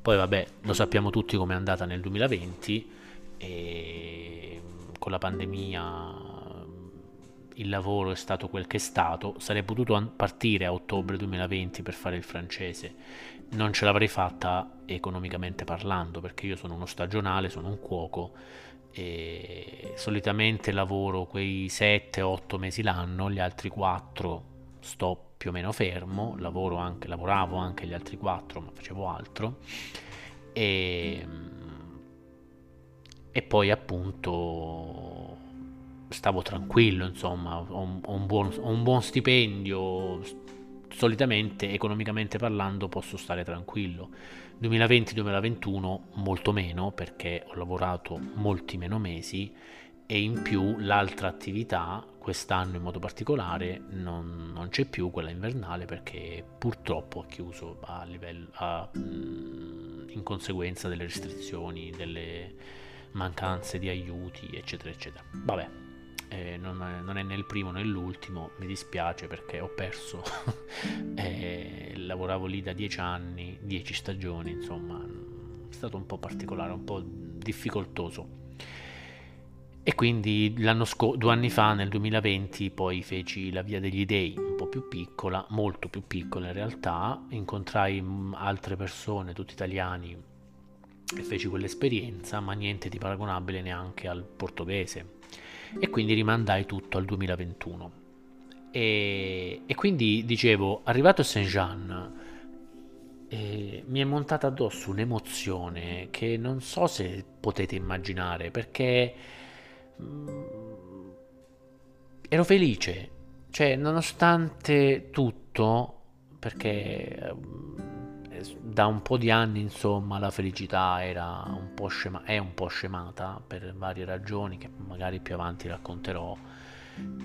poi vabbè, lo sappiamo tutti com'è andata nel 2020 e con la pandemia il lavoro è stato quel che è stato, sarei potuto partire a ottobre 2020 per fare il francese, non ce l'avrei fatta economicamente parlando perché io sono uno stagionale, sono un cuoco e solitamente lavoro quei 7-8 mesi l'anno, gli altri 4 sto più o meno fermo, lavoro anche, lavoravo anche gli altri 4 ma facevo altro. E, e poi appunto stavo tranquillo insomma ho, ho, un buon, ho un buon stipendio. Solitamente economicamente parlando posso stare tranquillo 2020-2021 molto meno perché ho lavorato molti meno mesi e in più l'altra attività quest'anno in modo particolare non, non c'è più quella invernale perché purtroppo ha chiuso a livello, a, in conseguenza delle restrizioni, delle mancanze di aiuti eccetera eccetera. Vabbè, eh, non, è, non, è, né il primo né l'ultimo, mi dispiace perché ho perso, *laughs* eh, lavoravo lì da dieci anni, dieci stagioni, insomma, è stato un po' particolare, un po' difficoltoso. E quindi scorso, due anni fa, nel 2020, poi feci la Via degli Dei, un po' più piccola, molto più piccola in realtà, incontrai mm, altre persone, tutti italiani, e feci quell'esperienza, ma niente di paragonabile neanche al portoghese e quindi rimandai tutto al 2021. E, e quindi dicevo, arrivato a Saint-Jean, eh, mi è montata addosso un'emozione che non so se potete immaginare perché mh, mm, ero felice, cioè nonostante tutto, perché mh, da un po' di anni, insomma, la felicità era un po scema- è un po' scemata per varie ragioni che magari più avanti racconterò.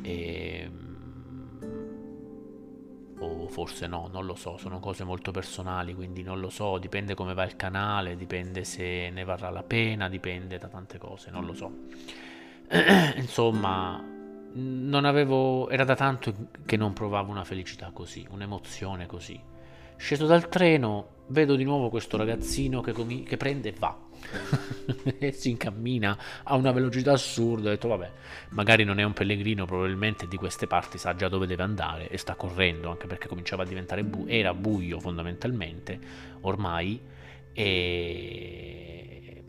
E... O forse no, non lo so, sono cose molto personali, quindi non lo so, dipende come va il canale, dipende se ne varrà la pena, dipende da tante cose, non lo so. *clears throat* Insomma, non avevo, era da tanto che non provavo una felicità così, un'emozione così Sceso dal treno, vedo di nuovo questo ragazzino che, com- che prende e va. *laughs* e si incammina a una velocità assurda. Ho detto, vabbè, magari non è un pellegrino, probabilmente di queste parti sa già dove deve andare e sta correndo, anche perché cominciava a diventare buio. Era buio fondamentalmente, ormai, e...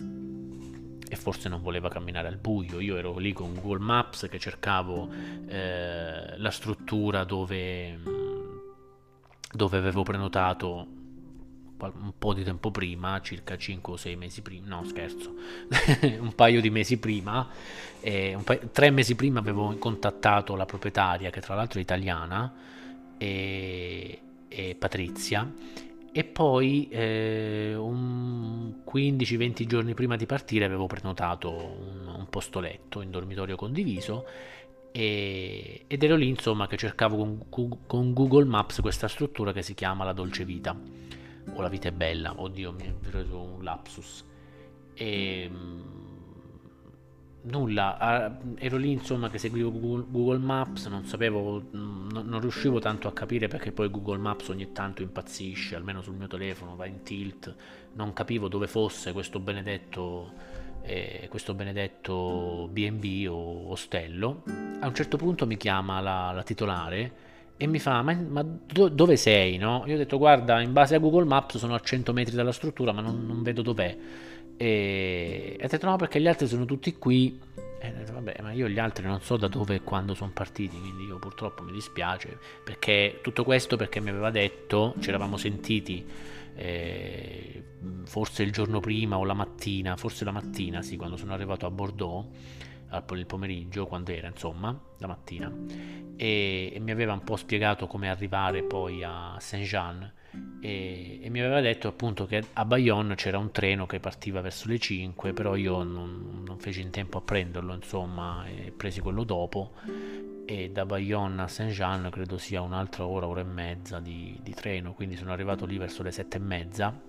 e forse non voleva camminare al buio. Io ero lì con Google Maps che cercavo eh, la struttura dove dove avevo prenotato un po' di tempo prima, circa 5 o 6 mesi prima, no scherzo, *laughs* un paio di mesi prima, eh, pa- tre mesi prima avevo contattato la proprietaria, che tra l'altro è italiana, e, e Patrizia, e poi eh, un 15-20 giorni prima di partire avevo prenotato un, un posto letto in dormitorio condiviso e, ed ero lì insomma che cercavo con, con, Google Maps questa struttura che si chiama la dolce vita. O la vita è bella. Oddio mi è preso un lapsus. E nulla, ero lì insomma che seguivo Google, Maps, non sapevo, non, non, riuscivo tanto a capire perché poi Google Maps ogni tanto impazzisce, almeno sul mio telefono, va in tilt, non capivo dove fosse questo benedetto, eh, questo benedetto B&B o ostello. A un certo punto mi chiama la, la titolare e mi fa ma, ma do, dove sei no? io ho detto guarda in base a Google Maps sono a 100 metri dalla struttura ma non, non vedo dov'è e, ha detto no perché gli altri sono tutti qui. E detto, vabbè, ma io gli altri non so da dove e quando sono partiti, quindi io purtroppo mi dispiace. Perché tutto questo perché mi aveva detto, ci eravamo sentiti eh, forse il giorno prima o la mattina, forse la mattina, sì, quando sono arrivato a Bordeaux il pomeriggio, quando era insomma, la mattina, e, e mi aveva un po' spiegato come arrivare poi a Saint-Jean e, e, mi aveva detto appunto che a Bayonne c'era un treno che partiva verso le 5 però io non, non feci in tempo a prenderlo insomma e presi quello dopo. E da Bayonne a Saint-Jean credo sia un'altra ora, ora e mezza di, di treno quindi sono arrivato lì verso le 7 e mezza.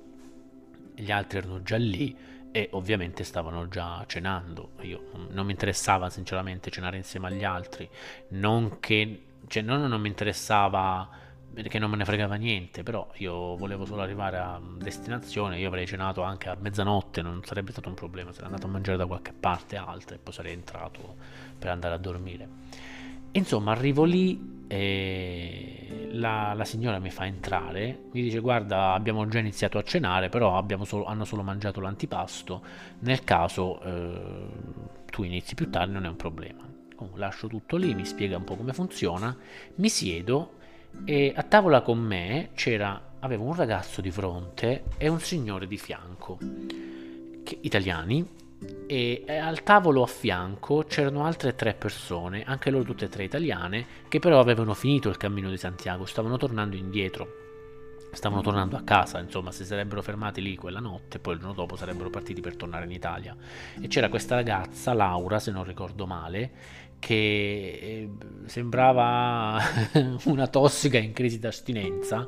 Gli altri erano già lì e ovviamente stavano già cenando. Io non mi interessava sinceramente cenare insieme agli altri. Non che cioè non, non mi interessava perché non me ne fregava niente, però io volevo solo arrivare a destinazione, io avrei cenato anche a mezzanotte, non sarebbe stato un problema, sarei andato a mangiare da qualche parte altra e poi sarei entrato per andare a dormire. Insomma, arrivo lì e la, la, signora mi fa entrare, mi dice guarda abbiamo già iniziato a cenare, però solo, hanno solo mangiato l'antipasto, nel caso eh, tu inizi più tardi non è un problema. lascio tutto lì, mi spiega un po' come funziona, mi siedo e a tavola con me c'era, avevo un ragazzo di fronte e un signore di fianco, che, italiani, e al tavolo a fianco c'erano altre tre persone, anche loro tutte e tre italiane, che però avevano finito il cammino di Santiago, stavano tornando indietro. Stavano tornando a casa, insomma, si sarebbero fermati lì quella notte, poi il giorno dopo sarebbero partiti per tornare in Italia. E c'era questa ragazza, Laura, se non ricordo male, che eh, sembrava *laughs* una tossica in crisi d'astinenza,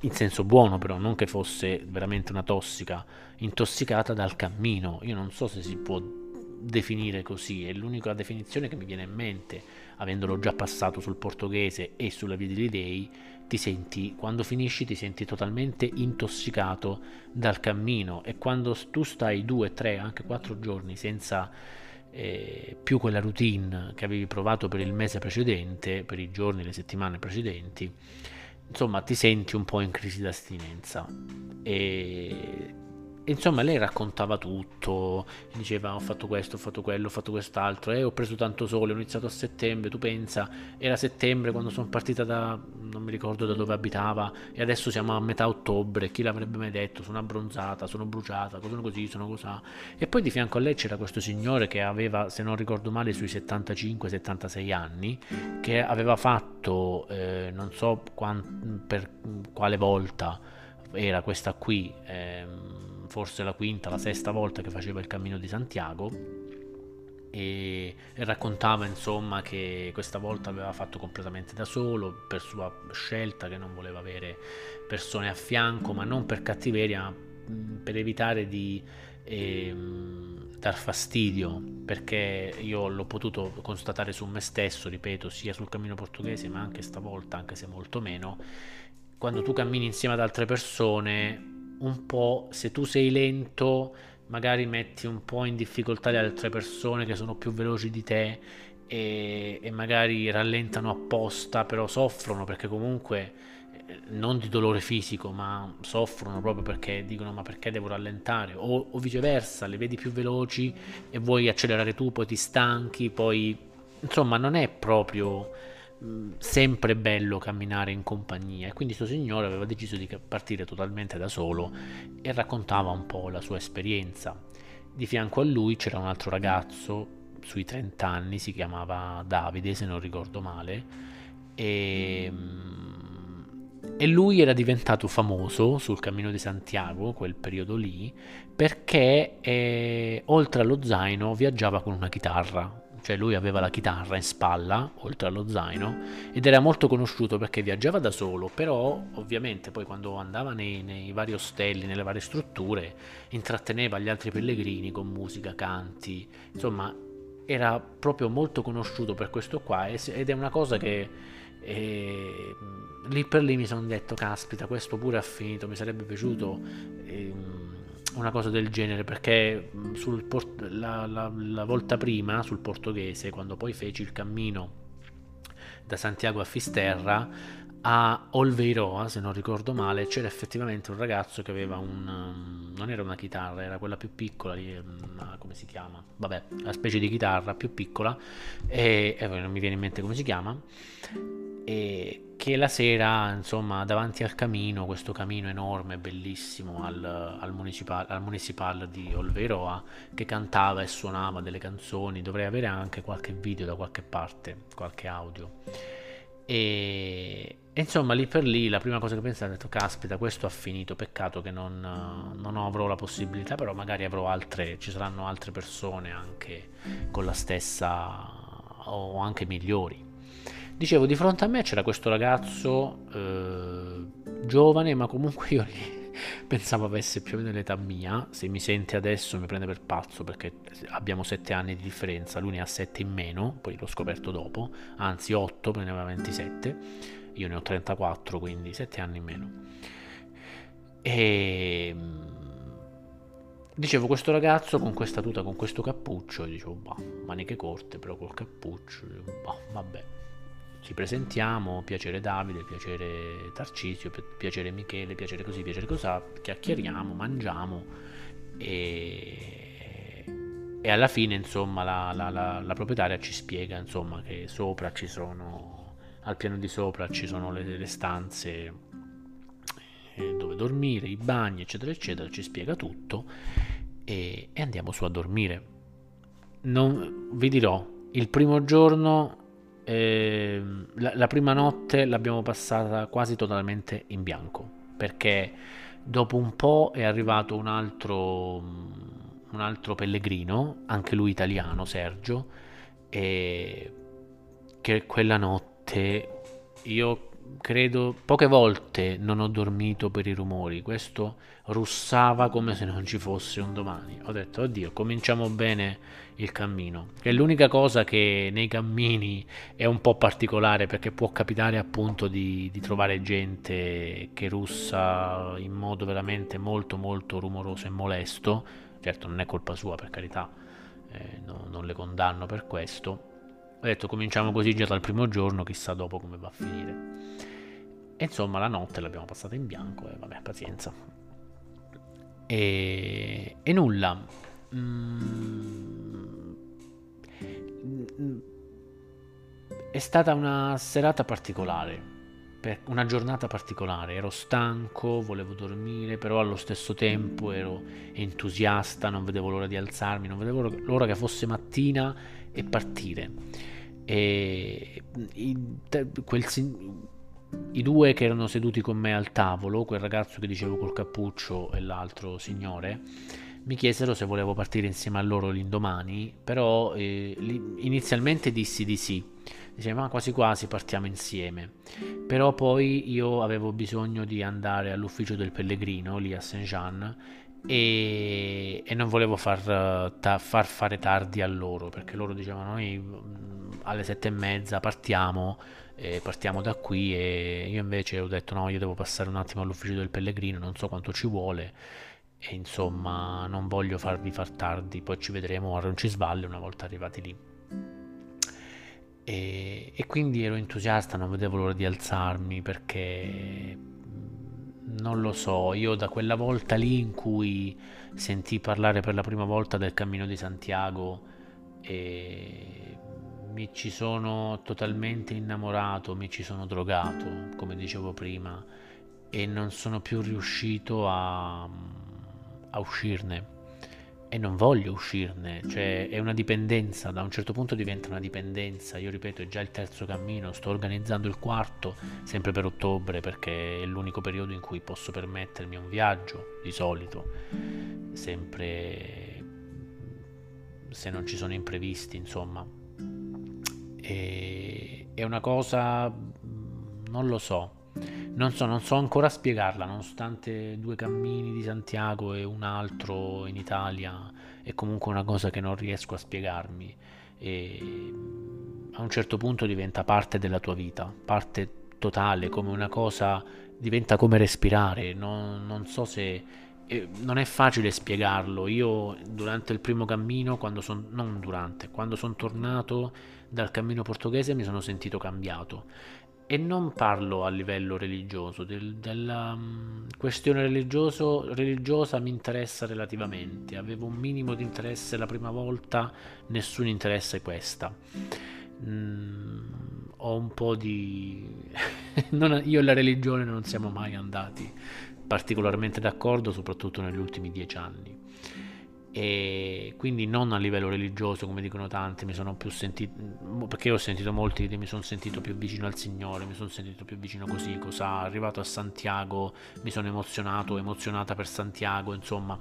in senso buono però, non che fosse veramente una tossica, intossicata dal cammino. Io non so se si può definire così, è l'unica definizione che mi viene in mente, avendolo già passato sul portoghese e sulla via degli dei, ti senti, quando finisci ti senti totalmente intossicato dal cammino e quando tu stai due, tre, anche quattro giorni senza eh, più quella routine che avevi provato per il mese precedente, per i giorni, le settimane precedenti, insomma ti senti un po' in crisi d'astinenza. E insomma lei raccontava tutto, diceva ho fatto questo, ho fatto quello, ho fatto quest'altro, e eh, ho preso tanto sole, ho iniziato a settembre, tu pensa, era settembre quando sono partita da, non mi ricordo da dove abitava, e adesso siamo a metà ottobre, chi l'avrebbe mai detto, sono abbronzata, sono bruciata, sono così, sono così. E poi di fianco a lei c'era questo signore che aveva, se non ricordo male, sui 75-76 anni, che aveva fatto, eh, non so quant- per quale volta era questa qui, ehm, forse la quinta, la sesta volta che faceva il cammino di Santiago e, e raccontava insomma che questa volta aveva fatto completamente da solo per sua scelta che non voleva avere persone a fianco ma non per cattiveria per evitare di eh, dar fastidio perché io l'ho potuto constatare su me stesso ripeto sia sul cammino portoghese ma anche stavolta anche se molto meno. Quando tu cammini insieme ad altre persone un po', se tu sei lento, magari metti un po' in difficoltà le altre persone che sono più veloci di te e, e magari rallentano apposta, però soffrono perché comunque eh, non di dolore fisico, ma soffrono proprio perché dicono ma perché devo rallentare? O, o viceversa, le vedi più veloci e vuoi accelerare tu, poi ti stanchi, poi insomma non è proprio sempre bello camminare in compagnia e quindi questo signore aveva deciso di partire totalmente da solo e raccontava un po' la sua esperienza. Di fianco a lui c'era un altro ragazzo sui 30 anni, si chiamava Davide se non ricordo male, e, e lui era diventato famoso sul Cammino di Santiago, quel periodo lì, perché eh, oltre allo zaino viaggiava con una chitarra cioè lui aveva la chitarra in spalla, oltre allo zaino, ed era molto conosciuto perché viaggiava da solo, però ovviamente poi quando andava nei, nei vari ostelli, nelle varie strutture, intratteneva gli altri pellegrini con musica, canti, insomma era proprio molto conosciuto per questo qua ed è una cosa che eh, lì per lì mi sono detto caspita questo pure ha finito mi sarebbe piaciuto eh, una cosa del genere perché sul port- la, la, la volta prima sul portoghese quando poi feci il cammino da Santiago a Fisterra a Olveiroa, se non ricordo male, c'era effettivamente un ragazzo che aveva un... non era una chitarra, era quella più piccola, come si chiama? Vabbè, una specie di chitarra più piccola, e, e non mi viene in mente come si chiama, e che la sera, insomma, davanti al camino, questo camino enorme, bellissimo, al, al, municipal, al municipal di Olveiroa, che cantava e suonava delle canzoni, dovrei avere anche qualche video da qualche parte, qualche audio. E, insomma, lì per lì la prima cosa che pensavo è detto, caspita, questo ha finito, peccato che non, non avrò la possibilità, però magari avrò altre, ci saranno altre persone anche con la stessa o anche migliori. Dicevo, di fronte a me c'era questo ragazzo eh, giovane, ma comunque io *laughs* pensavo avesse più o meno l'età mia. Se mi sente adesso mi prende per pazzo perché abbiamo 7 anni di differenza, lui ne ha 7 in meno, poi l'ho scoperto dopo, anzi 8, ne aveva 27, io ne ho 34, quindi 7 anni in meno. E ehm, dicevo questo ragazzo con questa tuta, con questo cappuccio, dicevo, bah, maniche corte però col cappuccio, bah, vabbè ci presentiamo, piacere Davide, piacere Tarcisio, piacere Michele, piacere così, piacere così, chiacchieriamo, mangiamo e, e alla fine insomma la, la, la, la, proprietaria ci spiega insomma che sopra ci sono, al piano di sopra ci sono le, le stanze eh, dove dormire, i bagni eccetera eccetera, ci spiega tutto e, e andiamo su a dormire. Non, vi dirò, il primo giorno eh, la, la, prima notte l'abbiamo passata quasi totalmente in bianco perché dopo un po' è arrivato un altro, un altro pellegrino, anche lui italiano, Sergio, e che quella notte io credo poche volte non ho dormito per i rumori, questo russava come se non ci fosse un domani. Ho detto, oddio, cominciamo bene il cammino. È l'unica cosa che nei cammini è un po' particolare perché può capitare appunto di, di trovare gente che russa in modo veramente molto molto rumoroso e molesto. Certo non è colpa sua per carità, eh, no, non le condanno per questo. Ho detto cominciamo così già dal primo giorno, chissà dopo come va a finire. E insomma la notte l'abbiamo passata in bianco e vabbè, pazienza. E, e nulla. Mm, è stata una serata particolare, una giornata particolare. Ero stanco, volevo dormire, però allo stesso tempo ero entusiasta, non vedevo l'ora di alzarmi, non vedevo l'ora che fosse mattina e partire. E i, quel, i due che erano seduti con me al tavolo, quel ragazzo che dicevo col cappuccio e l'altro signore, mi chiesero se volevo partire insieme a loro l'indomani, però eh, inizialmente dissi di sì. Diceva, ma quasi quasi partiamo insieme. Però poi io avevo bisogno di andare all'ufficio del pellegrino, lì a Saint-Jean, e, e, non volevo far, ta, far, fare tardi a loro, perché loro dicevano, noi mm, alle sette e mezza partiamo, eh, partiamo da qui, e io invece ho detto, no, io devo passare un attimo all'ufficio del pellegrino, non so quanto ci vuole e insomma non voglio farvi far tardi, poi ci vedremo a Roncisvalle una volta arrivati lì. E, e, quindi ero entusiasta, non vedevo l'ora di alzarmi perché non lo so, io da quella volta lì in cui sentì parlare per la prima volta del cammino di Santiago e mi ci sono totalmente innamorato, mi ci sono drogato, come dicevo prima, e non sono più riuscito a a uscirne e non voglio uscirne, cioè è una dipendenza, da un certo punto diventa una dipendenza, io ripeto è già il terzo cammino, sto organizzando il quarto sempre per ottobre perché è l'unico periodo in cui posso permettermi un viaggio di solito, sempre se non ci sono imprevisti insomma, E, è una cosa, non lo so, non so, non so ancora spiegarla, nonostante due cammini di Santiago e un altro in Italia, è comunque una cosa che non riesco a spiegarmi. E a un certo punto diventa parte della tua vita, parte totale, come una cosa, diventa come respirare, non, non so se... Eh, non è facile spiegarlo. Io durante il primo cammino, quando sono... non durante, quando sono tornato dal cammino portoghese mi sono sentito cambiato e non parlo a livello religioso, del, della um, questione religiosa mi interessa relativamente, avevo un minimo di interesse la prima volta, nessun interesse questa. Mm, ho un po' di... *laughs* non, io e la religione non siamo mai andati particolarmente d'accordo, soprattutto negli ultimi dieci anni e quindi non a livello religioso come dicono tanti mi sono più sentito perché ho sentito molti che mi sono sentito più vicino al Signore mi sono sentito più vicino così cosa arrivato a Santiago mi sono emozionato emozionata per Santiago insomma.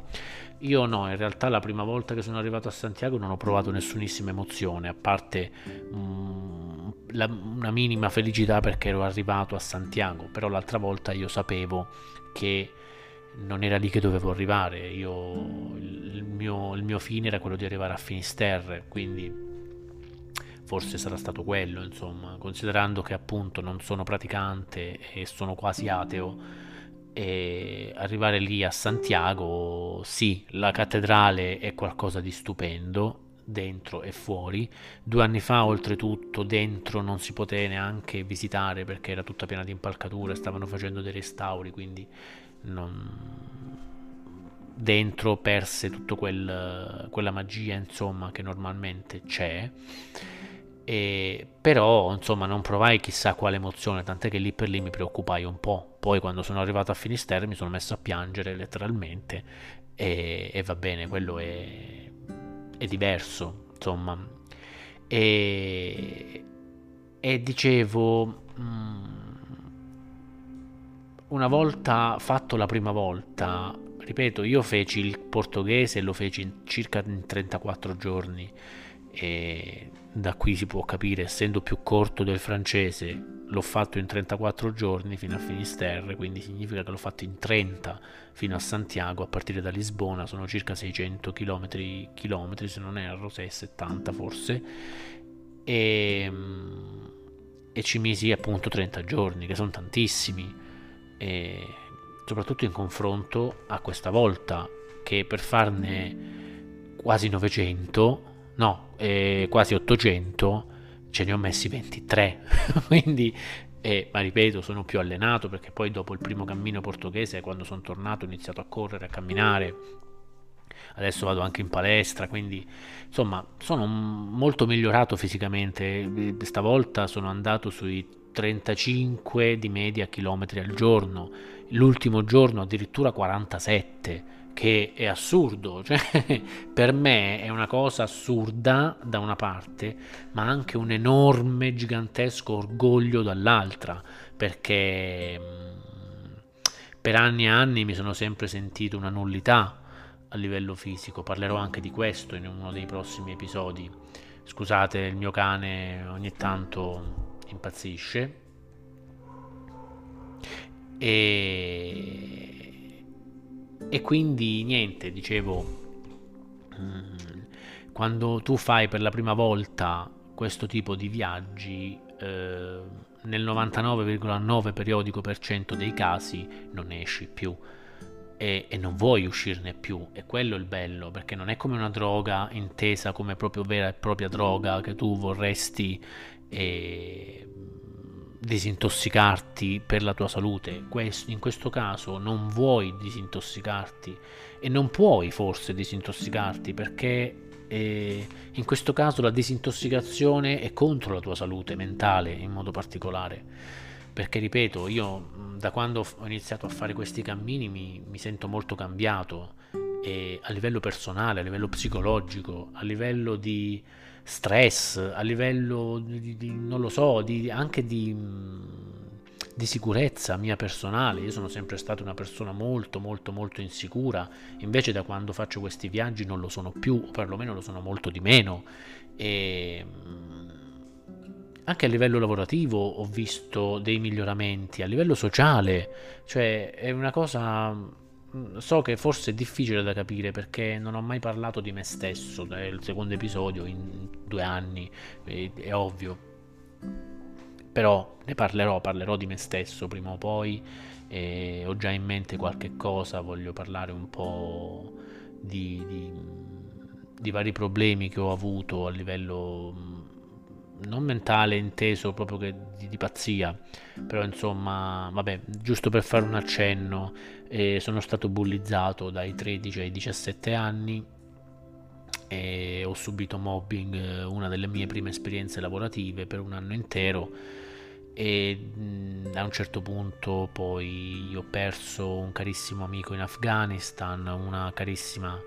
Io no in realtà la prima volta che sono arrivato a Santiago non ho provato nessunissima emozione a parte um, la, una minima felicità perché ero arrivato a Santiago però l'altra volta io sapevo che non era lì che dovevo arrivare, io, il, mio, il mio fine era quello di arrivare a Finisterre, quindi forse sarà stato quello, insomma, considerando che appunto non sono praticante e sono quasi ateo, e arrivare lì a Santiago, sì, la cattedrale è qualcosa di stupendo, dentro e fuori. Due anni fa, oltretutto, dentro non si poteva neanche visitare perché era tutta piena di impalcature, stavano facendo dei restauri, quindi non... dentro perse tutta quel, quella magia insomma che normalmente c'è. E, però insomma non provai chissà quale emozione tant'è che lì per lì mi preoccupai un po' poi quando sono arrivato a Finisterre mi sono messo a piangere letteralmente e, e va bene quello è, è diverso insomma. E, e dicevo mh, mm, una volta fatto la prima volta, ripeto, io feci il portoghese e lo feci in circa in 34 giorni. E da qui si può capire, essendo più corto del francese, l'ho fatto in 34 giorni fino a Finisterre, quindi significa che l'ho fatto in 30 fino a Santiago, a partire da Lisbona, sono circa 600 km, chilometri se non erro, 670 forse, e, e ci misi appunto 30 giorni, che sono tantissimi e soprattutto in confronto a questa volta che per farne quasi 900 no eh, quasi 800 ce ne ho messi 23 *laughs* quindi eh, ma ripeto sono più allenato perché poi dopo il primo cammino portoghese quando sono tornato ho iniziato a correre a camminare. Adesso vado anche in palestra quindi insomma sono molto migliorato fisicamente. Stavolta sono andato sui 35 di media chilometri al giorno, l'ultimo giorno addirittura 47, che è assurdo, *laughs* cioè, per me è una cosa assurda da una parte, ma anche un enorme, gigantesco orgoglio dall'altra, perché mm, per anni e anni mi sono sempre sentito una nullità a livello fisico, parlerò anche di questo in uno dei prossimi episodi. Scusate, il mio cane ogni tanto impazzisce e, e quindi niente, dicevo, mm, quando tu fai per la prima volta questo tipo di viaggi, eh, nel 99,9 periodico per cento dei casi non esci più e, e, non vuoi uscirne più. E quello è il bello, perché non è come una droga intesa come proprio vera e propria droga che tu vorresti e disintossicarti per la tua salute. in questo caso non vuoi disintossicarti e non puoi forse disintossicarti perché eh, in questo caso la disintossicazione è contro la tua salute mentale in modo particolare. Perché ripeto, io da quando ho iniziato a fare questi cammini mi, mi sento molto cambiato a livello personale, a livello psicologico, a livello di stress, a livello di, di non lo so, di, anche di, di, sicurezza mia personale. Io sono sempre stata una persona molto, molto, molto insicura. Invece, da quando faccio questi viaggi non lo sono più, o perlomeno lo sono molto di meno. E anche a livello lavorativo ho visto dei miglioramenti, a livello sociale, cioè è una cosa mm, so che forse è difficile da capire perché non ho mai parlato di me stesso, il secondo episodio in due anni, è, è ovvio, però ne parlerò, parlerò di me stesso prima o poi, ho già in mente qualche cosa, voglio parlare un po' di, di, di vari problemi che ho avuto a livello mm, non mentale inteso proprio che di, di, pazzia, però insomma, vabbè, giusto per fare un accenno, eh, sono stato bullizzato dai 13 ai 17 anni e ho subito mobbing, eh, una delle mie prime esperienze lavorative per un anno intero e mh, a un certo punto poi ho perso un carissimo amico in Afghanistan, una carissima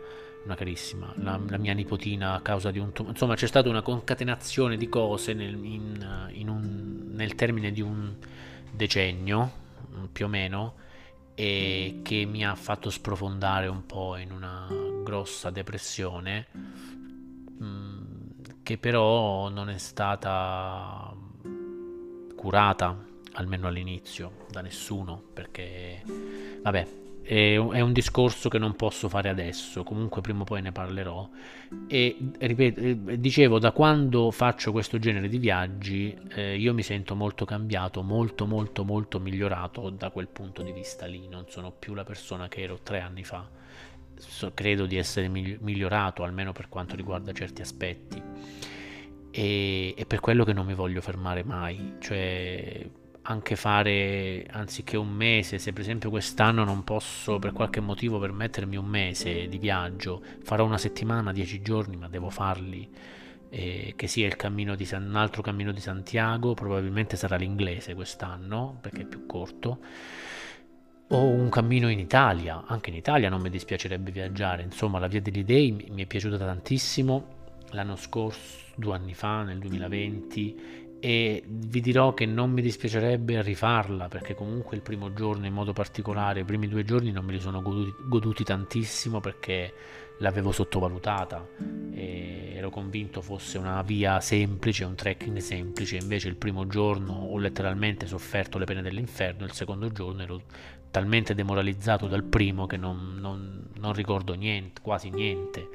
una carissima, la, la, mia nipotina a causa di un tumore. Insomma, c'è stata una concatenazione di cose nel, in, in un, nel termine di un decennio, più o meno, e che mi ha fatto sprofondare un po' in una grossa depressione, che però non è stata curata, almeno all'inizio, da nessuno, perché, vabbè, è un, discorso che non posso fare adesso, comunque prima o poi ne parlerò. E ripeto, eh, dicevo, da quando faccio questo genere di viaggi, eh, io mi sento molto cambiato, molto, molto, molto migliorato da quel punto di vista lì. Non sono più la persona che ero tre anni fa. So, credo di essere migliorato, almeno per quanto riguarda certi aspetti. E, e per quello che non mi voglio fermare mai. Cioè, anche fare anziché un mese, se per esempio quest'anno non posso per qualche motivo permettermi un mese di viaggio, farò una settimana, dieci giorni, ma devo farli. Eh, che sia il cammino di un altro cammino di Santiago, probabilmente sarà l'inglese quest'anno perché è più corto. O un cammino in Italia, anche in Italia non mi dispiacerebbe viaggiare. Insomma, la via degli dei mi è piaciuta tantissimo l'anno scorso, due anni fa, nel 2020 e vi dirò che non mi dispiacerebbe rifarla perché comunque il primo giorno in modo particolare, i primi due giorni non me li sono goduti, goduti tantissimo perché l'avevo sottovalutata e ero convinto fosse una via semplice, un trekking semplice, invece il primo giorno ho letteralmente sofferto le pene dell'inferno, il secondo giorno ero talmente demoralizzato dal primo che non, non, non ricordo niente, quasi niente.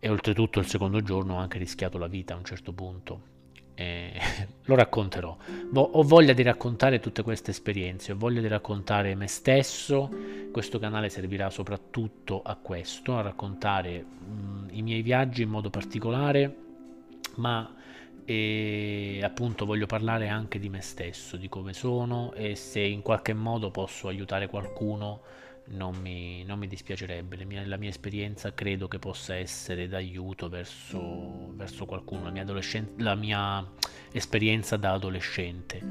E oltretutto il secondo giorno ho anche rischiato la vita a un certo punto eh, *laughs* lo racconterò. ho voglia di raccontare tutte queste esperienze, ho voglia di raccontare me stesso. Questo canale servirà soprattutto a questo, a raccontare mh, i miei viaggi in modo particolare, ma e appunto voglio parlare anche di me stesso, di come sono e se in qualche modo posso aiutare qualcuno non mi, non mi dispiacerebbe. Mie, la mia esperienza credo che possa essere d'aiuto verso, verso qualcuno, la mia, la mia, esperienza da adolescente.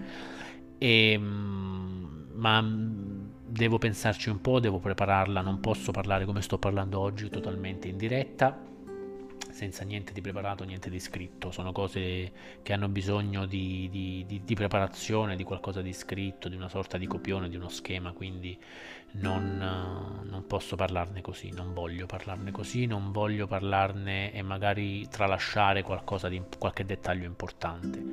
E, ehm, ma devo pensarci un po', devo prepararla, non posso parlare come sto parlando oggi totalmente in diretta. Senza niente di preparato, niente di scritto, sono cose che hanno bisogno di, di, di, di, preparazione, di qualcosa di scritto, di una sorta di copione, di uno schema, quindi non, non posso parlarne così, non voglio parlarne così, non voglio parlarne e magari tralasciare qualcosa di qualche dettaglio importante.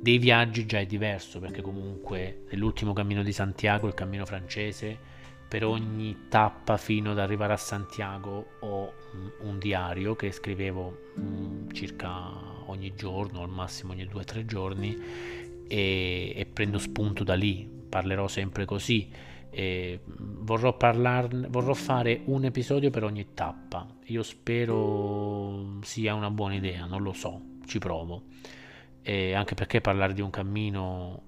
Dei viaggi già è diverso perché comunque nell'ultimo cammino di Santiago, il cammino francese, per ogni tappa fino ad arrivare a Santiago ho un diario che scrivevo mm, circa ogni giorno, al massimo ogni due o tre giorni e, e, prendo spunto da lì, parlerò sempre così. Vorrò, parlarne, vorrò fare un episodio per ogni tappa. Io spero sia una buona idea, non lo so, ci provo. E anche perché parlare di un cammino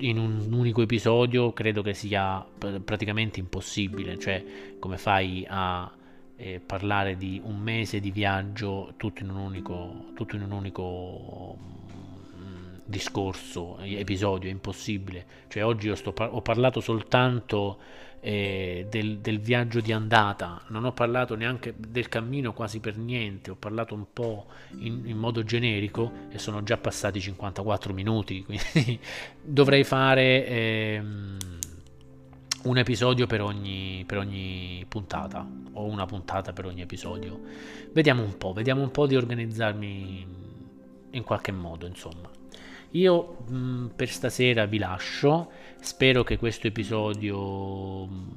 in un unico episodio credo che sia praticamente impossibile, cioè come fai a eh, parlare di un mese di viaggio tutto in un unico, tutto in un unico discorso, episodio, è impossibile. Cioè oggi sto, ho parlato soltanto eh, del, del, viaggio di andata, non ho parlato neanche del cammino quasi per niente, ho parlato un po' in, in modo generico e sono già passati 54 minuti, *laughs* quindi dovrei fare ehm, un episodio per ogni, per ogni puntata o una puntata per ogni episodio. Vediamo un po', vediamo un po' di organizzarmi in qualche modo, insomma. Io mh, mm, per stasera vi lascio, spero che questo episodio mm,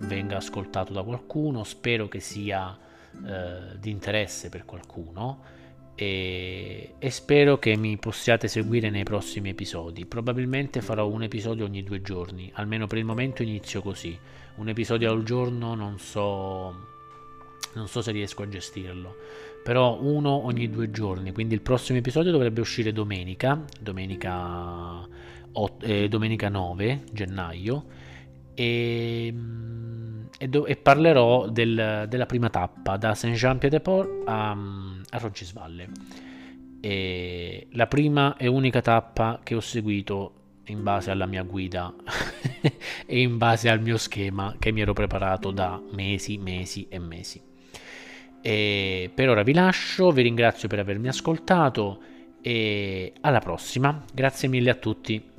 venga ascoltato da qualcuno, spero che sia eh, di interesse per qualcuno. E, e, spero che mi possiate seguire nei prossimi episodi. Probabilmente farò un episodio ogni due giorni, almeno per il momento inizio così. Un episodio al giorno non so, non so se riesco a gestirlo, però uno ogni due giorni, quindi il prossimo episodio dovrebbe uscire domenica, domenica, 8, eh, domenica 9 gennaio e e, do- e parlerò del, della prima tappa da Saint-Jean-Pied-de-Port a, a Roggisvalle. E la prima e unica tappa che ho seguito in base alla mia guida *laughs* e in base al mio schema che mi ero preparato da mesi, mesi e mesi. E per ora vi lascio, vi ringrazio per avermi ascoltato e alla prossima. Grazie mille a tutti.